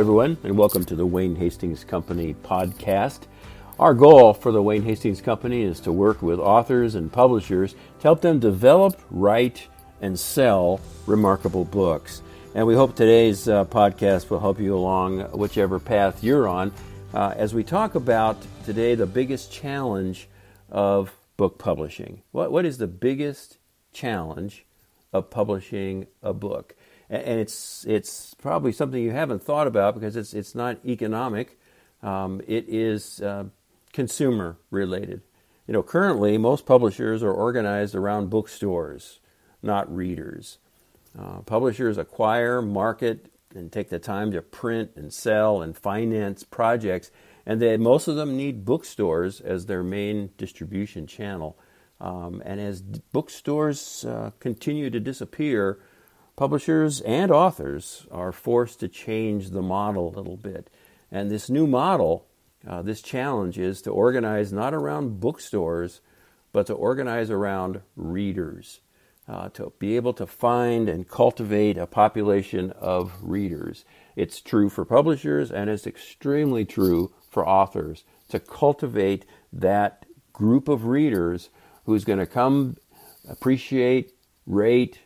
everyone, and welcome to the Wayne Hastings Company podcast. Our goal for the Wayne Hastings Company is to work with authors and publishers to help them develop, write, and sell remarkable books. And we hope today's uh, podcast will help you along whichever path you're on uh, as we talk about today the biggest challenge of book publishing. What, what is the biggest challenge of publishing a book? And it's, it's probably something you haven't thought about because it's, it's not economic, um, it is uh, consumer related. You know, currently most publishers are organized around bookstores, not readers. Uh, publishers acquire, market, and take the time to print and sell and finance projects, and they, most of them need bookstores as their main distribution channel. Um, and as bookstores uh, continue to disappear, publishers and authors are forced to change the model a little bit. And this new model, uh, this challenge is to organize not around bookstores, but to organize around readers uh, to be able to find and cultivate a population of readers. It's true for publishers and it's extremely true for authors to cultivate that group of readers who's going to come appreciate, rate,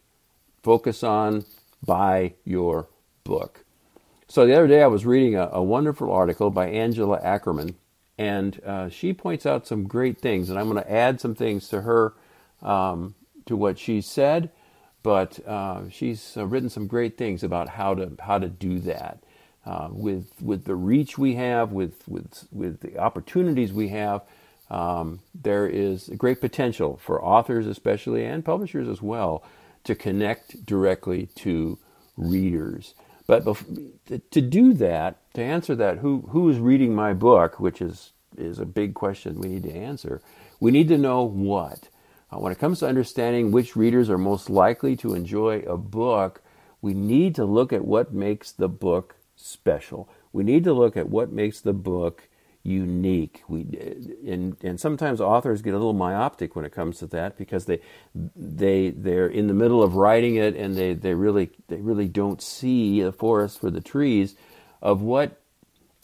focus on, buy your book. So the other day I was reading a, a wonderful article by Angela Ackerman, and uh, she points out some great things, and I'm going to add some things to her um, to what she said, but uh, she's uh, written some great things about how to how to do that uh, with with the reach we have, with with with the opportunities we have. Um, there is great potential for authors, especially and publishers as well, to connect directly to readers. But to do that, to answer that, who who is reading my book, which is is a big question we need to answer. We need to know what. Uh, when it comes to understanding which readers are most likely to enjoy a book, we need to look at what makes the book special. We need to look at what makes the book unique. We and and sometimes authors get a little myopic when it comes to that because they they they're in the middle of writing it and they they really they really don't see the forest for the trees of what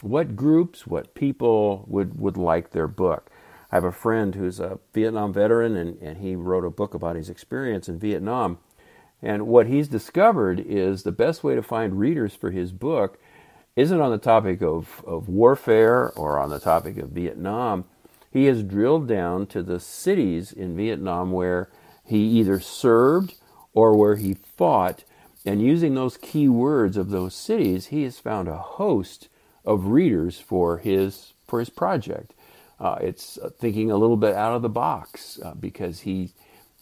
what groups, what people would would like their book. I have a friend who's a Vietnam veteran, and, and he wrote a book about his experience in Vietnam. And what he's discovered is the best way to find readers for his book isn't on the topic of, of warfare or on the topic of Vietnam. He has drilled down to the cities in Vietnam where he either served or where he fought. And using those key words of those cities, he has found a host of readers for his, for his project. Uh, it's uh, thinking a little bit out of the box uh, because he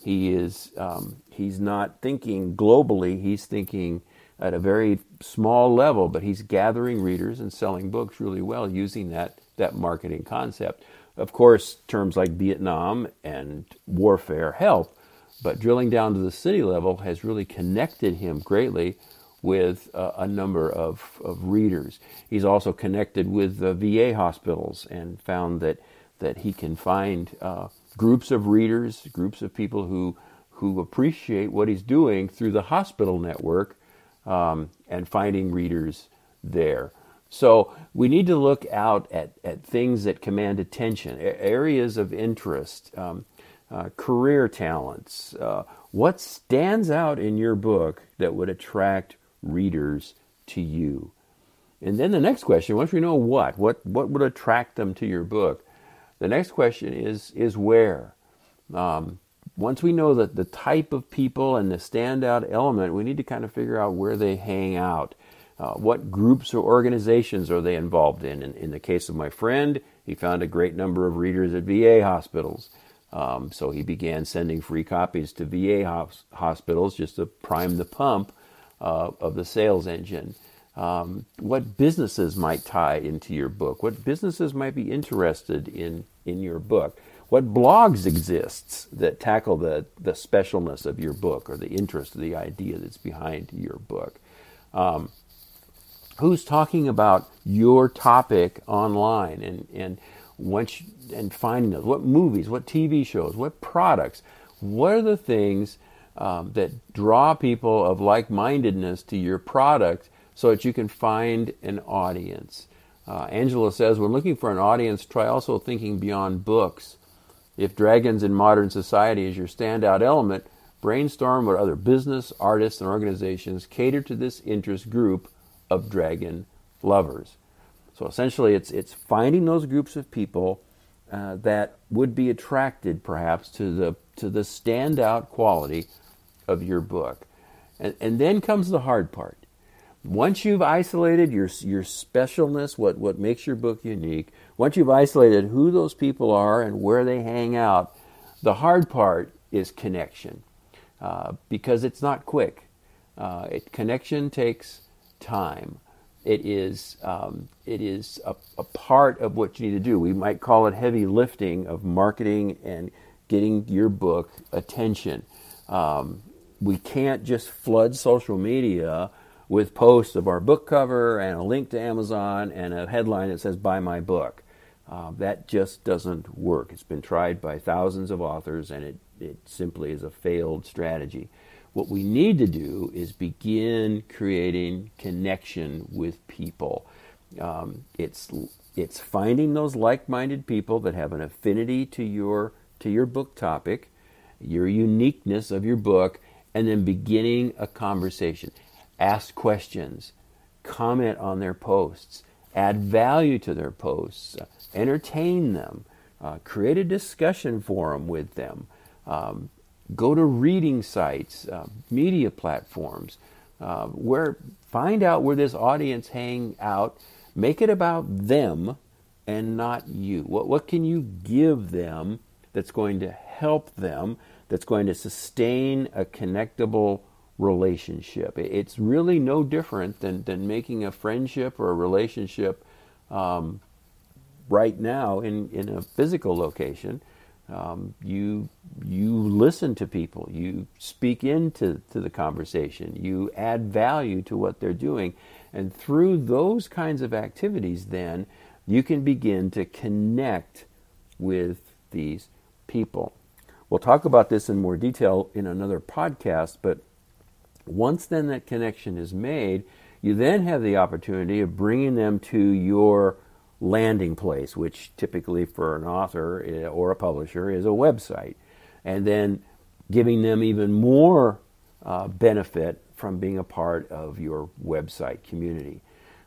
he is um, he's not thinking globally. He's thinking at a very small level, but he's gathering readers and selling books really well using that that marketing concept. Of course, terms like Vietnam and warfare help, but drilling down to the city level has really connected him greatly with uh, a number of, of readers. He's also connected with the VA hospitals and found that, that he can find uh, groups of readers, groups of people who, who appreciate what he's doing through the hospital network um, and finding readers there. So we need to look out at, at things that command attention, areas of interest, um, uh, career talents. Uh, what stands out in your book that would attract readers to you? And then the next question, once we know what, what, what would attract them to your book, the next question is, is where. Um, once we know that the type of people and the standout element, we need to kind of figure out where they hang out. Uh, what groups or organizations are they involved in? in? in? the case of my friend, he found a great number of readers at VA hospitals. Um, so he began sending free copies to VA hospitals just to prime the pump uh, of the sales engine. Um, what businesses might tie into your book? What businesses might be interested in in your book? What blogs exists that tackle the the specialness of your book or the interest of the idea that's behind your book? Um, who's talking about your topic online and and once and finding those what movies, what TV shows, what products, what are the things um, that draw people of like mindedness to your product so that you can find an audience. Uh, Angela says, when looking for an audience, try also thinking beyond books. If dragons in modern society is your standout element, brainstorm what other business, artists, and organizations cater to this interest group of dragon lovers. So essentially, it's it's finding those groups of people uh, that would be attracted, perhaps, to the to the standout quality of your book, and and then comes the hard part. Once you've isolated your your specialness, what what makes your book unique, once you've isolated who those people are and where they hang out, the hard part is connection, uh, because it's not quick. Uh, it, connection takes time it is um, it is a, a, part of what you need to do. We might call it heavy lifting of marketing and getting your book attention. Um, we can't just flood social media with posts of our book cover and a link to Amazon and a headline that says "Buy my book." Uh, that just doesn't work. It's been tried by thousands of authors, and it, it simply is a failed strategy. What we need to do is begin creating connection with people. Um, it's it's finding those like-minded people that have an affinity to your to your book topic, your uniqueness of your book, and then beginning a conversation. Ask questions, comment on their posts, add value to their posts, uh, entertain them, uh, create a discussion forum with them. Um, go to reading sites, uh, media platforms, uh, where find out where this audience hang out. Make it about them and not you. What what can you give them that's going to help them? That's going to sustain a connectable relationship. It's really no different than than making a friendship or a relationship um, right now in in a physical location. Um, you you listen to people, you speak into to the conversation, you add value to what they're doing, and through those kinds of activities, then you can begin to connect with these people. We'll talk about this in more detail in another podcast, but once then that connection is made, you then have the opportunity of bringing them to your landing place, which typically for an author eh, or a publisher is a website, and then giving them even more uh, benefit from being a part of your website community.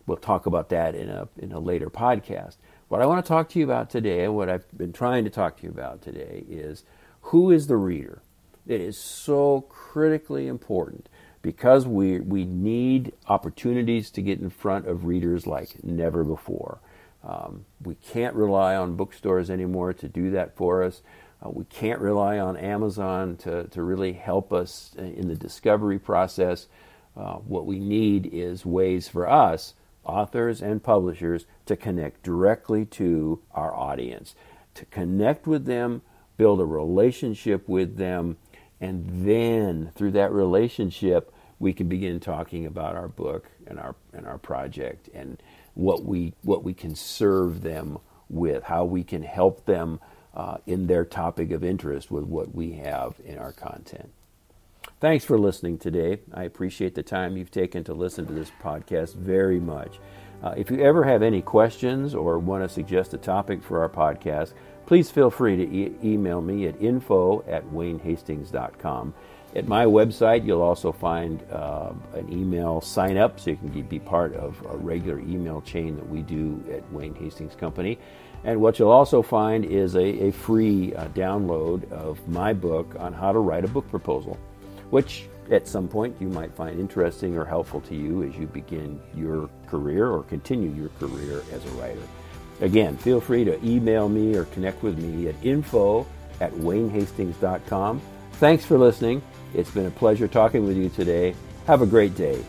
We'll talk about that in a, in a later podcast. What I want to talk to you about today, and what I've been trying to talk to you about today, is who is the reader? It is so critically important because we, we need opportunities to get in front of readers like never before. Um, we can't rely on bookstores anymore to do that for us. Uh, we can't rely on Amazon to, to really help us in the discovery process. Uh, what we need is ways for us, authors and publishers, to connect directly to our audience, to connect with them, build a relationship with them, and then through that relationship, we can begin talking about our book and our and our project and what we what we can serve them with, how we can help them uh, in their topic of interest with what we have in our content. Thanks for listening today. I appreciate the time you've taken to listen to this podcast very much. Uh, if you ever have any questions or want to suggest a topic for our podcast, please feel free to e- email me at info at waynehastings.com. At my website, you'll also find uh, an email sign up so you can be part of a regular email chain that we do at Wayne Hastings Company. And what you'll also find is a, a free uh, download of my book on how to write a book proposal, which at some point you might find interesting or helpful to you as you begin your career or continue your career as a writer. Again, feel free to email me or connect with me at info at waynehastings.com. Thanks for listening. It's been a pleasure talking with you today. Have a great day.